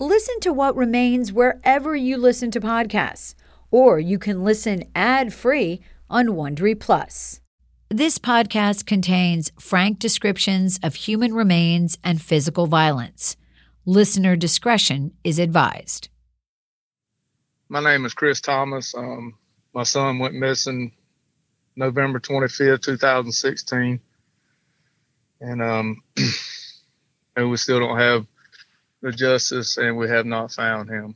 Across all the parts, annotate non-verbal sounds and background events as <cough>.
Listen to what remains wherever you listen to podcasts, or you can listen ad-free on Wondery Plus. This podcast contains frank descriptions of human remains and physical violence. Listener discretion is advised. My name is Chris Thomas. Um, my son went missing November 25th, 2016. And um, <clears throat> and we still don't have the justice and we have not found him.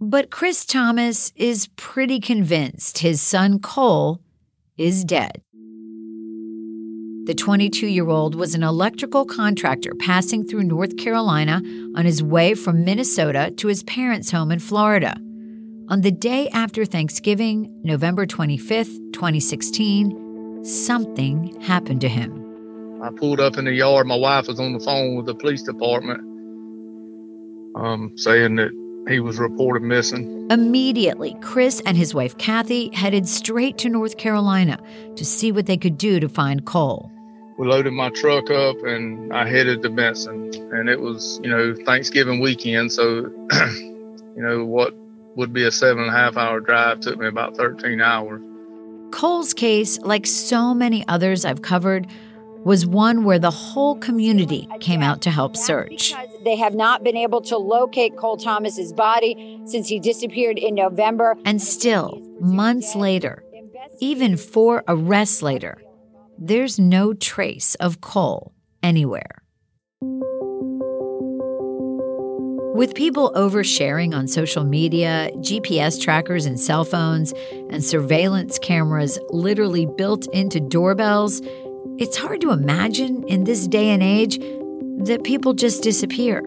But Chris Thomas is pretty convinced his son Cole is dead. The 22 year old was an electrical contractor passing through North Carolina on his way from Minnesota to his parents' home in Florida. On the day after Thanksgiving, November 25th, 2016, something happened to him. I pulled up in the yard. My wife was on the phone with the police department um, saying that he was reported missing. Immediately, Chris and his wife Kathy headed straight to North Carolina to see what they could do to find Cole. We loaded my truck up and I headed to Benson. And it was, you know, Thanksgiving weekend. So, <clears throat> you know, what would be a seven and a half hour drive took me about 13 hours. Cole's case, like so many others I've covered, was one where the whole community came out to help search. They have not been able to locate Cole Thomas's body since he disappeared in November. And still, months later, even four arrests later, there's no trace of Cole anywhere. With people oversharing on social media, GPS trackers in cell phones, and surveillance cameras literally built into doorbells, it's hard to imagine in this day and age that people just disappear.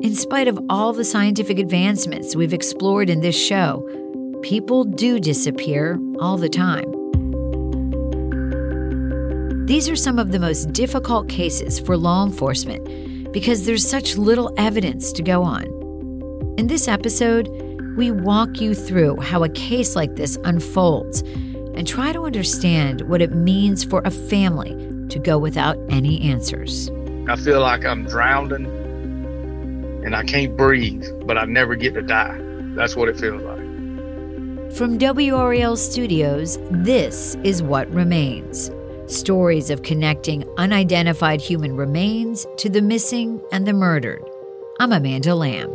In spite of all the scientific advancements we've explored in this show, people do disappear all the time. These are some of the most difficult cases for law enforcement because there's such little evidence to go on. In this episode, we walk you through how a case like this unfolds and try to understand what it means for a family to go without any answers. I feel like I'm drowning and I can't breathe, but I never get to die. That's what it feels like. From WRAL Studios, this is What Remains stories of connecting unidentified human remains to the missing and the murdered. I'm Amanda Lamb.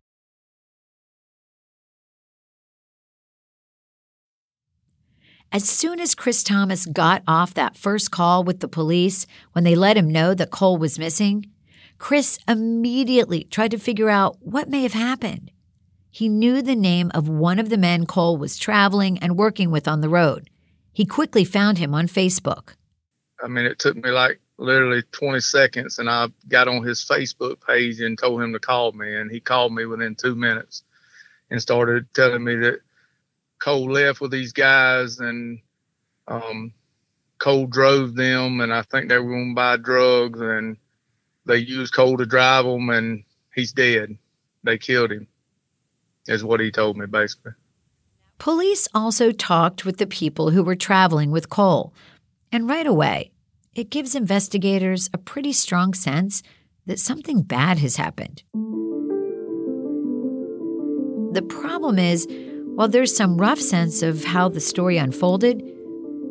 As soon as Chris Thomas got off that first call with the police when they let him know that Cole was missing, Chris immediately tried to figure out what may have happened. He knew the name of one of the men Cole was traveling and working with on the road. He quickly found him on Facebook. I mean, it took me like literally 20 seconds, and I got on his Facebook page and told him to call me, and he called me within two minutes and started telling me that Cole left with these guys, and um, Cole drove them, and I think they were going to buy drugs, and they used Cole to drive them, and he's dead. They killed him, is what he told me, basically. Police also talked with the people who were traveling with Cole, and right away, it gives investigators a pretty strong sense that something bad has happened. The problem is, while there's some rough sense of how the story unfolded,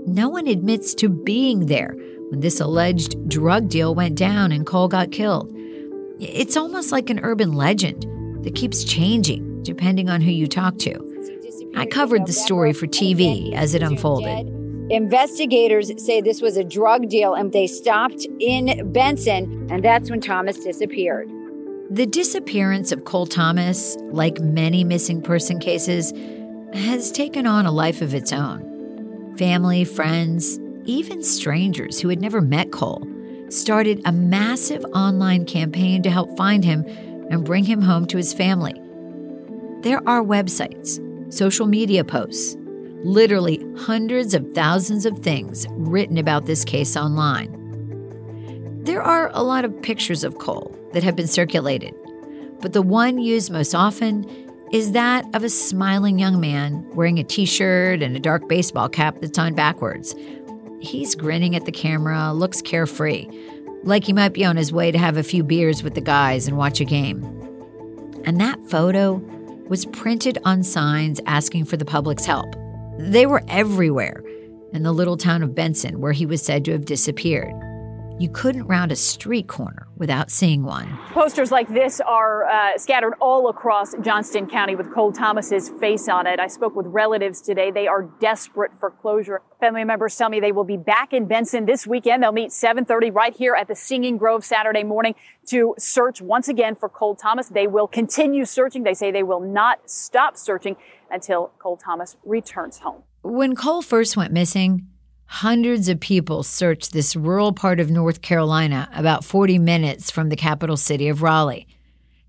no one admits to being there when this alleged drug deal went down and Cole got killed. It's almost like an urban legend that keeps changing depending on who you talk to. I covered the story for TV as it unfolded. Investigators say this was a drug deal and they stopped in Benson, and that's when Thomas disappeared. The disappearance of Cole Thomas, like many missing person cases, has taken on a life of its own. Family, friends, even strangers who had never met Cole started a massive online campaign to help find him and bring him home to his family. There are websites, social media posts, literally hundreds of thousands of things written about this case online. There are a lot of pictures of Cole that have been circulated, but the one used most often is that of a smiling young man wearing a t shirt and a dark baseball cap that's on backwards. He's grinning at the camera, looks carefree, like he might be on his way to have a few beers with the guys and watch a game. And that photo was printed on signs asking for the public's help. They were everywhere in the little town of Benson, where he was said to have disappeared. You couldn't round a street corner without seeing one. Posters like this are uh, scattered all across Johnston County with Cole Thomas's face on it. I spoke with relatives today. They are desperate for closure. Family members tell me they will be back in Benson this weekend. They'll meet 7:30 right here at the Singing Grove Saturday morning to search once again for Cole Thomas. They will continue searching. They say they will not stop searching until Cole Thomas returns home. When Cole first went missing, Hundreds of people searched this rural part of North Carolina, about 40 minutes from the capital city of Raleigh.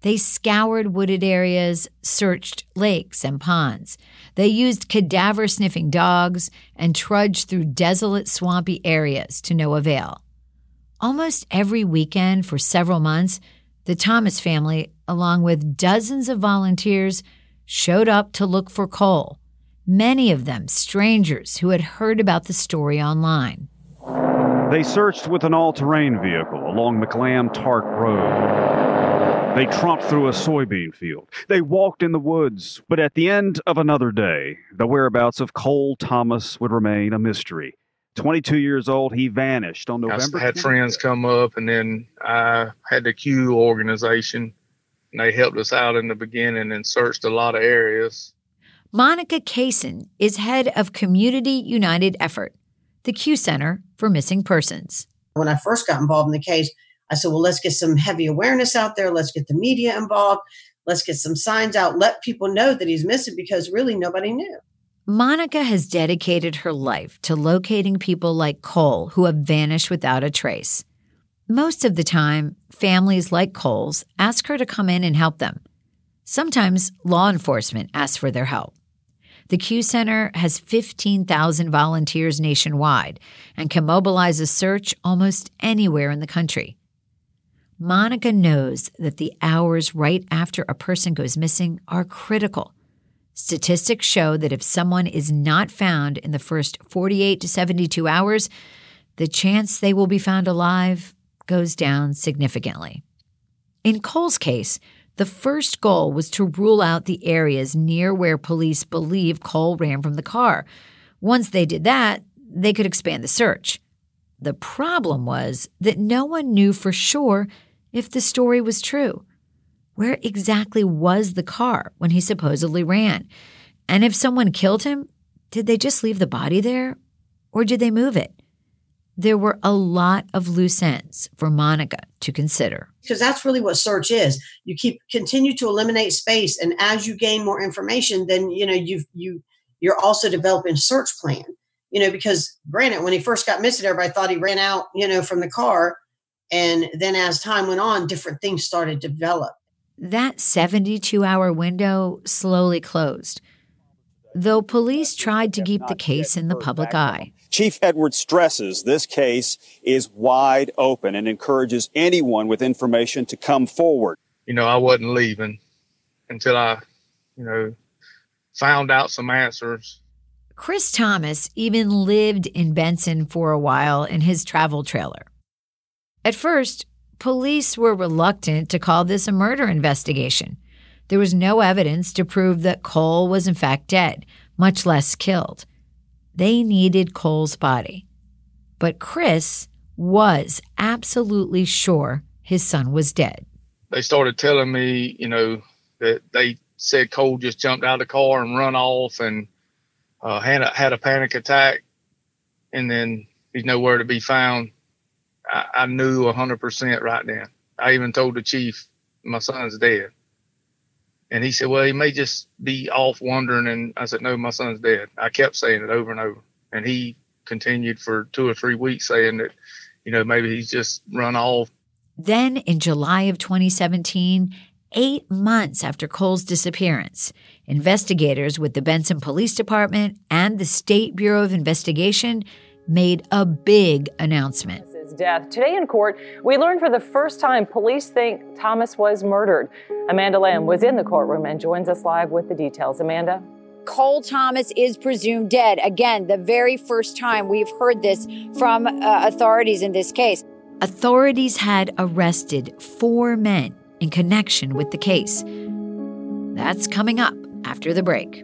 They scoured wooded areas, searched lakes and ponds. They used cadaver sniffing dogs and trudged through desolate, swampy areas to no avail. Almost every weekend for several months, the Thomas family, along with dozens of volunteers, showed up to look for Cole many of them strangers who had heard about the story online. They searched with an all terrain vehicle along McLam Tart Road. They tromped through a soybean field. They walked in the woods. But at the end of another day, the whereabouts of Cole Thomas would remain a mystery. 22 years old, he vanished on November. I had 20th. friends come up, and then I had the CUE organization, and they helped us out in the beginning and searched a lot of areas. Monica Caison is head of Community United Effort, the CUE Center for Missing Persons. When I first got involved in the case, I said, well, let's get some heavy awareness out there. Let's get the media involved. Let's get some signs out. Let people know that he's missing because really nobody knew. Monica has dedicated her life to locating people like Cole who have vanished without a trace. Most of the time, families like Cole's ask her to come in and help them. Sometimes law enforcement asks for their help. The CUE Center has 15,000 volunteers nationwide and can mobilize a search almost anywhere in the country. Monica knows that the hours right after a person goes missing are critical. Statistics show that if someone is not found in the first 48 to 72 hours, the chance they will be found alive goes down significantly. In Cole's case, the first goal was to rule out the areas near where police believe Cole ran from the car. Once they did that, they could expand the search. The problem was that no one knew for sure if the story was true. Where exactly was the car when he supposedly ran? And if someone killed him, did they just leave the body there or did they move it? There were a lot of loose ends for Monica to consider. Because that's really what search is. You keep continue to eliminate space, and as you gain more information, then you know you you you're also developing a search plan. You know, because granted, when he first got missing, everybody thought he ran out, you know, from the car, and then as time went on, different things started to develop. That 72 hour window slowly closed, though police tried to keep the case in the public eye. Chief Edwards stresses this case is wide open and encourages anyone with information to come forward. You know, I wasn't leaving until I, you know, found out some answers. Chris Thomas even lived in Benson for a while in his travel trailer. At first, police were reluctant to call this a murder investigation. There was no evidence to prove that Cole was in fact dead, much less killed. They needed Cole's body. But Chris was absolutely sure his son was dead. They started telling me, you know, that they said Cole just jumped out of the car and run off and uh, had a, had a panic attack, and then he's nowhere to be found. I, I knew 100% right then. I even told the chief, my son's dead. And he said, well, he may just be off wandering. And I said, no, my son's dead. I kept saying it over and over. And he continued for two or three weeks saying that, you know, maybe he's just run off. Then in July of 2017, eight months after Cole's disappearance, investigators with the Benson Police Department and the State Bureau of Investigation made a big announcement death. Today in court, we learned for the first time police think Thomas was murdered. Amanda Lamb was in the courtroom and joins us live with the details. Amanda? Cole Thomas is presumed dead. Again, the very first time we've heard this from uh, authorities in this case. Authorities had arrested four men in connection with the case. That's coming up after the break.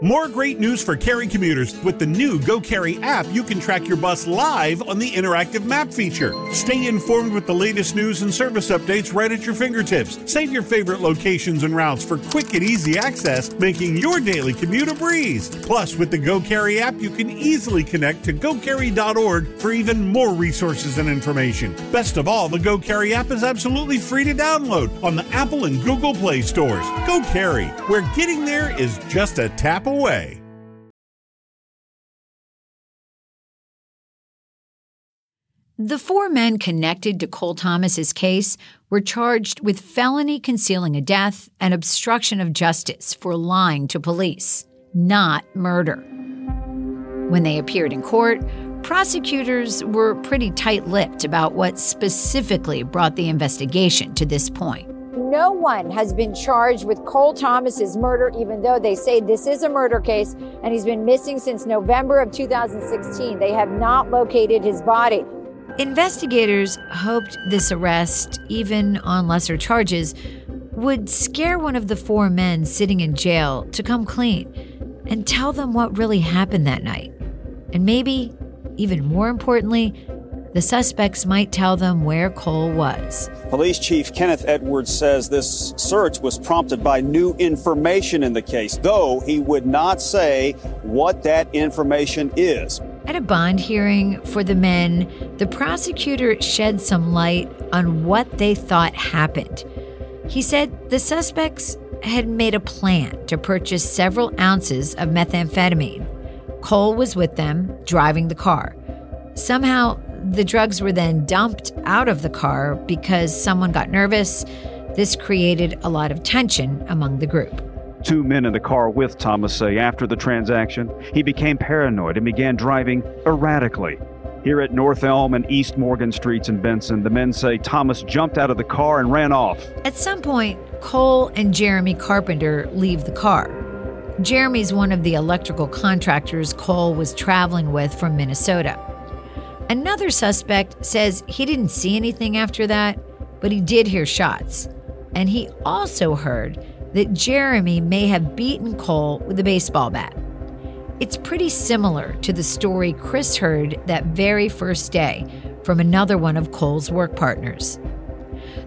More great news for Cary commuters. With the new Go Cary app, you can track your bus live on the interactive map feature. Stay informed with the latest news and service updates right at your fingertips. Save your favorite locations and routes for quick and easy access, making your daily commute a breeze. Plus, with the Go Cary app, you can easily connect to gocary.org for even more resources and information. Best of all, the Go Cary app is absolutely free to download on the Apple and Google Play stores. Go Cary, where getting there is just a tap away. The four men connected to Cole Thomas's case were charged with felony concealing a death and obstruction of justice for lying to police, not murder. When they appeared in court, prosecutors were pretty tight lipped about what specifically brought the investigation to this point. No one has been charged with Cole Thomas's murder, even though they say this is a murder case and he's been missing since November of 2016. They have not located his body. Investigators hoped this arrest, even on lesser charges, would scare one of the four men sitting in jail to come clean and tell them what really happened that night. And maybe, even more importantly, the suspects might tell them where Cole was. Police Chief Kenneth Edwards says this search was prompted by new information in the case, though he would not say what that information is. At a bond hearing for the men, the prosecutor shed some light on what they thought happened. He said the suspects had made a plan to purchase several ounces of methamphetamine. Cole was with them, driving the car. Somehow, the drugs were then dumped out of the car because someone got nervous. This created a lot of tension among the group. Two men in the car with Thomas say after the transaction, he became paranoid and began driving erratically. Here at North Elm and East Morgan Streets in Benson, the men say Thomas jumped out of the car and ran off. At some point, Cole and Jeremy Carpenter leave the car. Jeremy's one of the electrical contractors Cole was traveling with from Minnesota. Another suspect says he didn't see anything after that, but he did hear shots. And he also heard that Jeremy may have beaten Cole with a baseball bat. It's pretty similar to the story Chris heard that very first day from another one of Cole's work partners.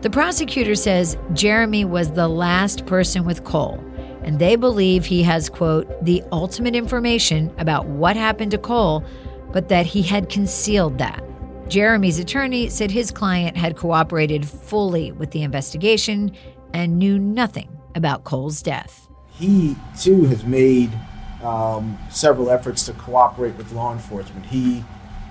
The prosecutor says Jeremy was the last person with Cole, and they believe he has, quote, the ultimate information about what happened to Cole, but that he had concealed that. Jeremy's attorney said his client had cooperated fully with the investigation and knew nothing about Cole's death. He, too, has made um, several efforts to cooperate with law enforcement. He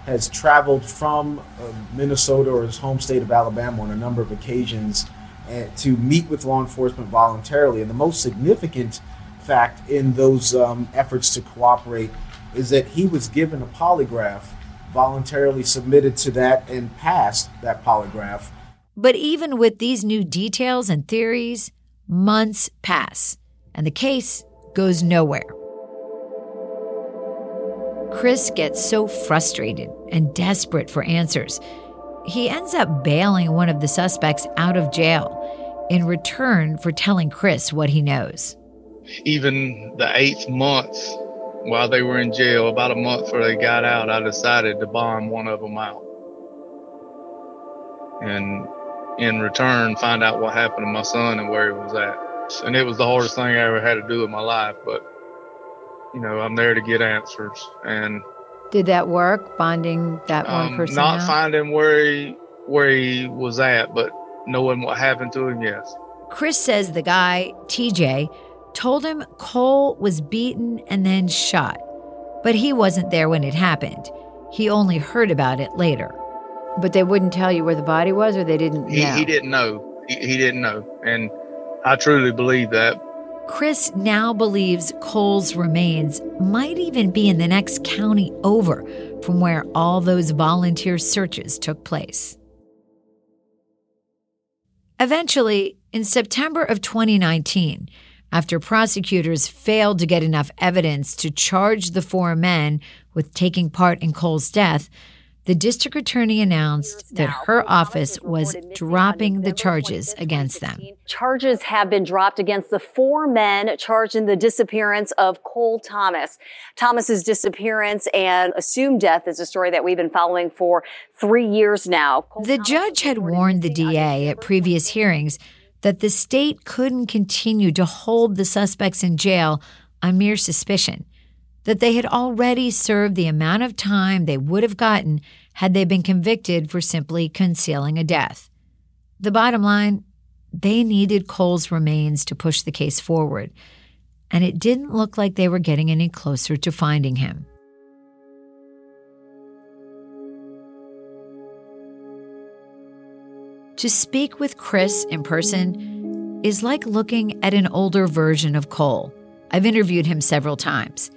has traveled from uh, Minnesota or his home state of Alabama on a number of occasions uh, to meet with law enforcement voluntarily. And the most significant fact in those um, efforts to cooperate is that he was given a polygraph, voluntarily submitted to that, and passed that polygraph. But even with these new details and theories, months pass, and the case goes nowhere. Chris gets so frustrated and desperate for answers. He ends up bailing one of the suspects out of jail in return for telling Chris what he knows. Even the eighth month while they were in jail, about a month before they got out, I decided to bond one of them out. And in return, find out what happened to my son and where he was at. And it was the hardest thing I ever had to do in my life, but you know, I'm there to get answers. And did that work? Bonding that one um, person? Not out? finding where he where he was at, but knowing what happened to him. Yes. Chris says the guy TJ told him Cole was beaten and then shot, but he wasn't there when it happened. He only heard about it later. But they wouldn't tell you where the body was, or they didn't He, know. he didn't know. He, he didn't know, and I truly believe that. Chris now believes Cole's remains might even be in the next county over from where all those volunteer searches took place. Eventually, in September of 2019, after prosecutors failed to get enough evidence to charge the four men with taking part in Cole's death, the district attorney announced that her office was dropping the charges against them. Charges have been dropped against the four men charged in the disappearance of Cole Thomas. Thomas's disappearance and assumed death is a story that we've been following for three years now. The judge had warned the DA at previous hearings that the state couldn't continue to hold the suspects in jail on mere suspicion, that they had already served the amount of time they would have gotten had they been convicted for simply concealing a death. The bottom line they needed Cole's remains to push the case forward, and it didn't look like they were getting any closer to finding him. To speak with Chris in person is like looking at an older version of Cole. I've interviewed him several times.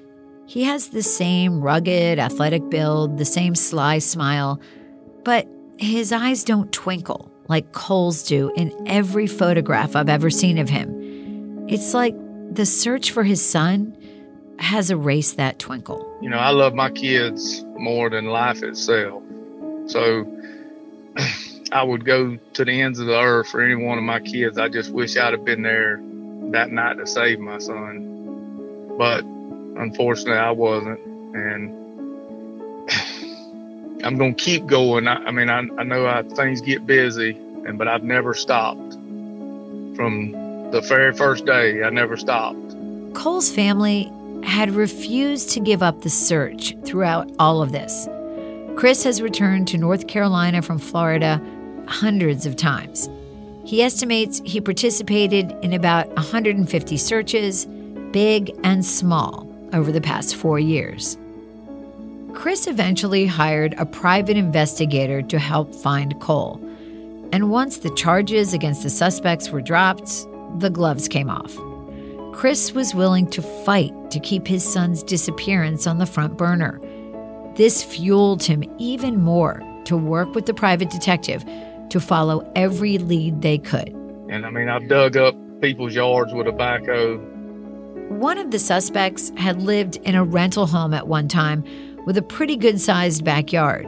He has the same rugged, athletic build, the same sly smile, but his eyes don't twinkle like Cole's do in every photograph I've ever seen of him. It's like the search for his son has erased that twinkle. You know, I love my kids more than life itself. So <clears throat> I would go to the ends of the earth for any one of my kids. I just wish I'd have been there that night to save my son. But unfortunately, I wasn't. And <sighs> I'm going to keep going. I, I mean, I, I know I, things get busy, and but I've never stopped. From the very first day, I never stopped. Cole's family had refused to give up the search throughout all of this. Chris has returned to North Carolina from Florida hundreds of times. He estimates he participated in about 150 searches, big and small, over the past four years. Chris eventually hired a private investigator to help find Cole. And once the charges against the suspects were dropped, the gloves came off. Chris was willing to fight to keep his son's disappearance on the front burner. This fueled him even more to work with the private detective to follow every lead they could. And I mean, I've dug up people's yards with a backhoe. One of the suspects had lived in a rental home at one time with a pretty good sized backyard.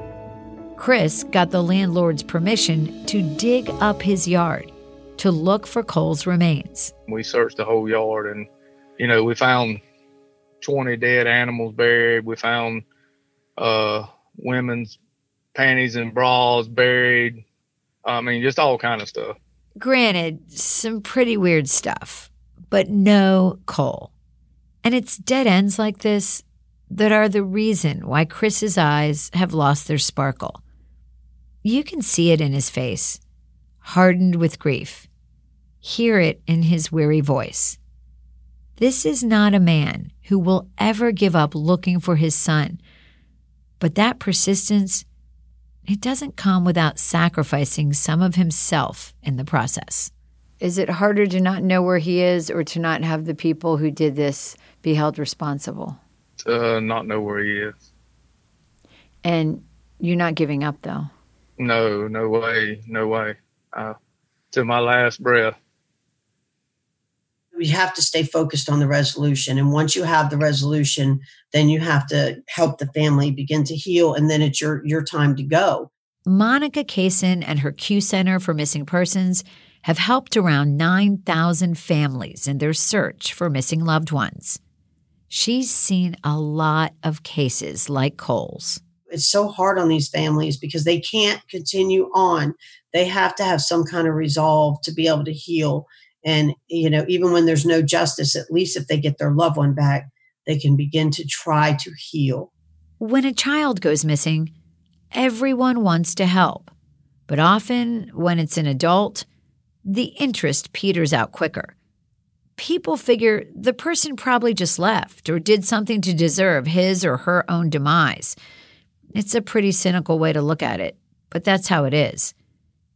Chris got the landlord's permission to dig up his yard to look for Cole's remains. We searched the whole yard and, you know, we found 20 dead animals buried. We found uh, women's panties and bras buried. I mean, just all kind of stuff. Granted, some pretty weird stuff. but no Cole. And it's dead ends like this that are the reason why Chris's eyes have lost their sparkle. You can see it in his face, hardened with grief. Hear it in his weary voice. This is not a man who will ever give up looking for his son. But that persistence, it doesn't come without sacrificing some of himself in the process. Is it harder to not know where he is or to not have the people who did this be held responsible? To uh, not know where he is. And you're not giving up, though? No, no way, no way. Uh, to my last breath you have to stay focused on the resolution. And once you have the resolution, then you have to help the family begin to heal. And then it's your, your time to go. Monica Caison and her CUE Center for Missing Persons have helped around 9,000 families in their search for missing loved ones. She's seen a lot of cases like Cole's. It's so hard on these families because they can't continue on. They have to have some kind of resolve to be able to heal and, you know, even when there's no justice, at least if they get their loved one back, they can begin to try to heal. When a child goes missing, everyone wants to help. But often, when it's an adult, the interest peters out quicker. People figure the person probably just left or did something to deserve his or her own demise. It's a pretty cynical way to look at it, but that's how it is.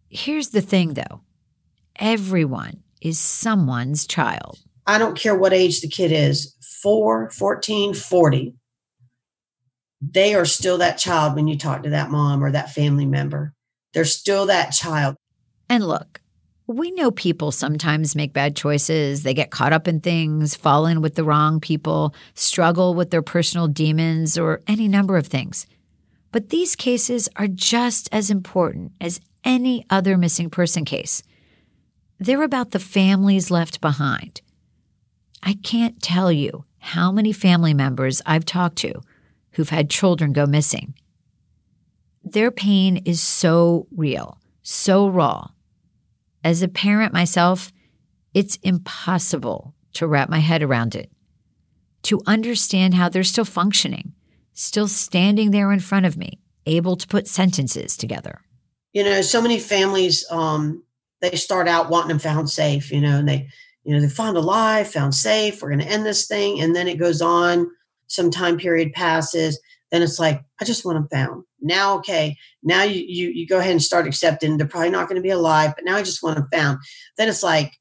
Here's the thing, though everyone is someone's child. I don't care what age the kid is 4, 14, 40. They are still that child when you talk to that mom or that family member. They're still that child. And look, we know people sometimes make bad choices. They get caught up in things, fall in with the wrong people, struggle with their personal demons, or any number of things. But these cases are just as important as any other missing person case. They're about the families left behind. I can't tell you how many family members I've talked to who've had children go missing. Their pain is so real, so raw. As a parent myself, it's impossible to wrap my head around it, to understand how they're still functioning, still standing there in front of me, able to put sentences together. You know, so many families um, they start out wanting them found safe, you know, and they, you know, they found alive, found safe, we're going to end this thing. And then it goes on, some time period passes. Then it's like, I just want them found. Now, okay, now you, you, you go ahead and start accepting they're probably not going to be alive, but now I just want them found. Then it's like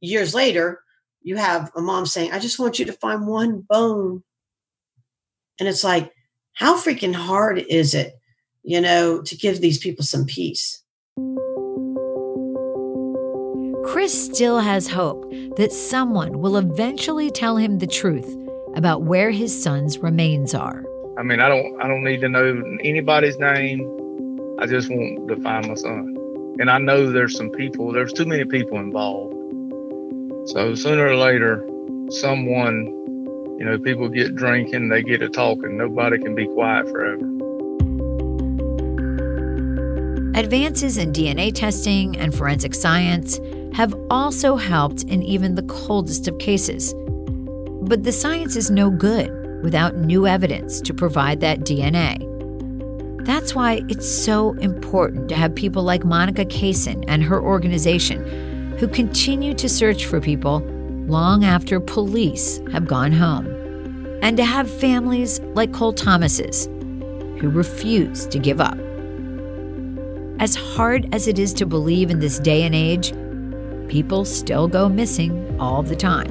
years later, you have a mom saying, I just want you to find one bone. And it's like, how freaking hard is it, you know, to give these people some peace? Chris still has hope that someone will eventually tell him the truth about where his son's remains are. I mean, I don't I don't need to know anybody's name. I just want to find my son. And I know there's some people, there's too many people involved. So sooner or later, someone, you know, people get drinking, they get to talking. Nobody can be quiet forever. Advances in DNA testing and forensic science have also helped in even the coldest of cases. But the science is no good without new evidence to provide that DNA. That's why it's so important to have people like Monica Caison and her organization who continue to search for people long after police have gone home. And to have families like Cole Thomas's who refuse to give up. As hard as it is to believe in this day and age, people still go missing all the time.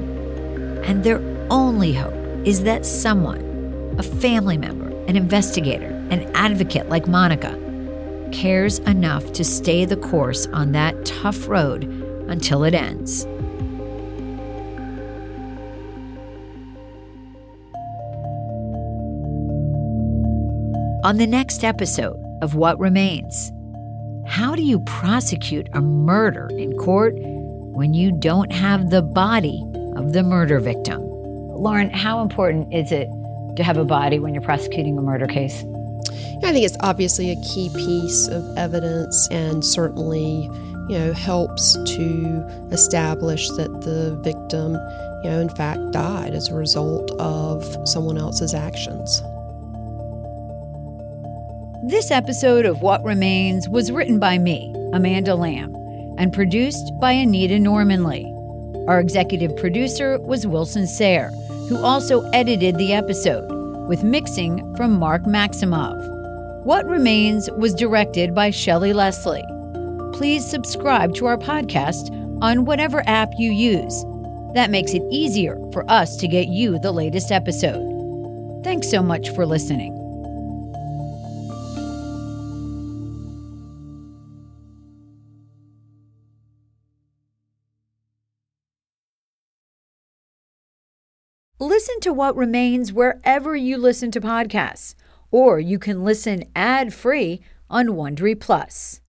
And their only hope is that someone, a family member, an investigator, an advocate like Monica, cares enough to stay the course on that tough road until it ends. On the next episode of What Remains, how do you prosecute a murder in court when you don't have the body of the murder victim. Lauren, how important is it to have a body when you're prosecuting a murder case? I think it's obviously a key piece of evidence and certainly you know, helps to establish that the victim, you know, in fact died as a result of someone else's actions. This episode of What Remains was written by me, Amanda Lamb, and produced by Anita Normanley. Our executive producer was Wilson Sayre, who also edited the episode, with mixing from Mark Maximov. What Remains was directed by Shelley Leslie. Please subscribe to our podcast on whatever app you use. That makes it easier for us to get you the latest episode. Thanks so much for listening. Listen to what remains wherever you listen to podcasts, or you can listen ad-free on Wondery Plus.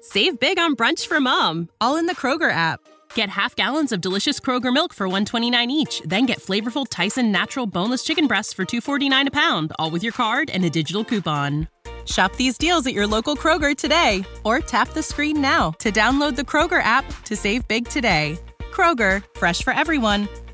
Save big on brunch for mom, all in the Kroger app. Get half gallons of delicious Kroger milk for 129 each, then get flavorful Tyson natural boneless chicken breasts for 249 a pound, all with your card and a digital coupon. Shop these deals at your local Kroger today, or tap the screen now to download the Kroger app to save big today. Kroger, fresh for everyone.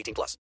18 plus.